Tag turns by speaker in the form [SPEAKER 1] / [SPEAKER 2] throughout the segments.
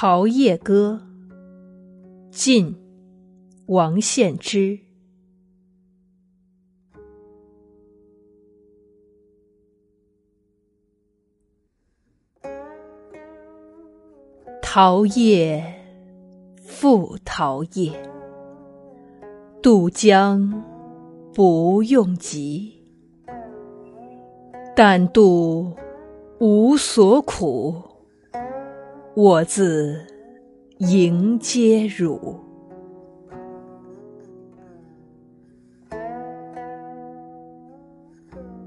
[SPEAKER 1] 桃叶歌，晋，王献之。桃叶复桃叶，渡江不用急。但渡无所苦，我自迎接汝。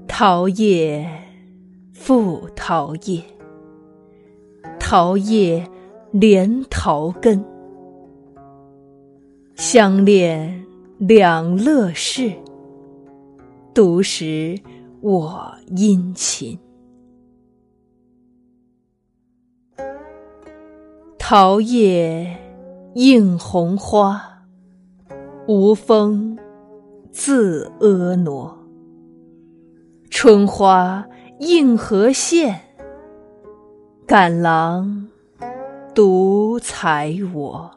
[SPEAKER 1] 桃叶复桃叶，桃叶连桃根，相恋两乐事，独食。我殷勤，桃叶映红花，无风自婀娜。春花映河线，感郎独裁我。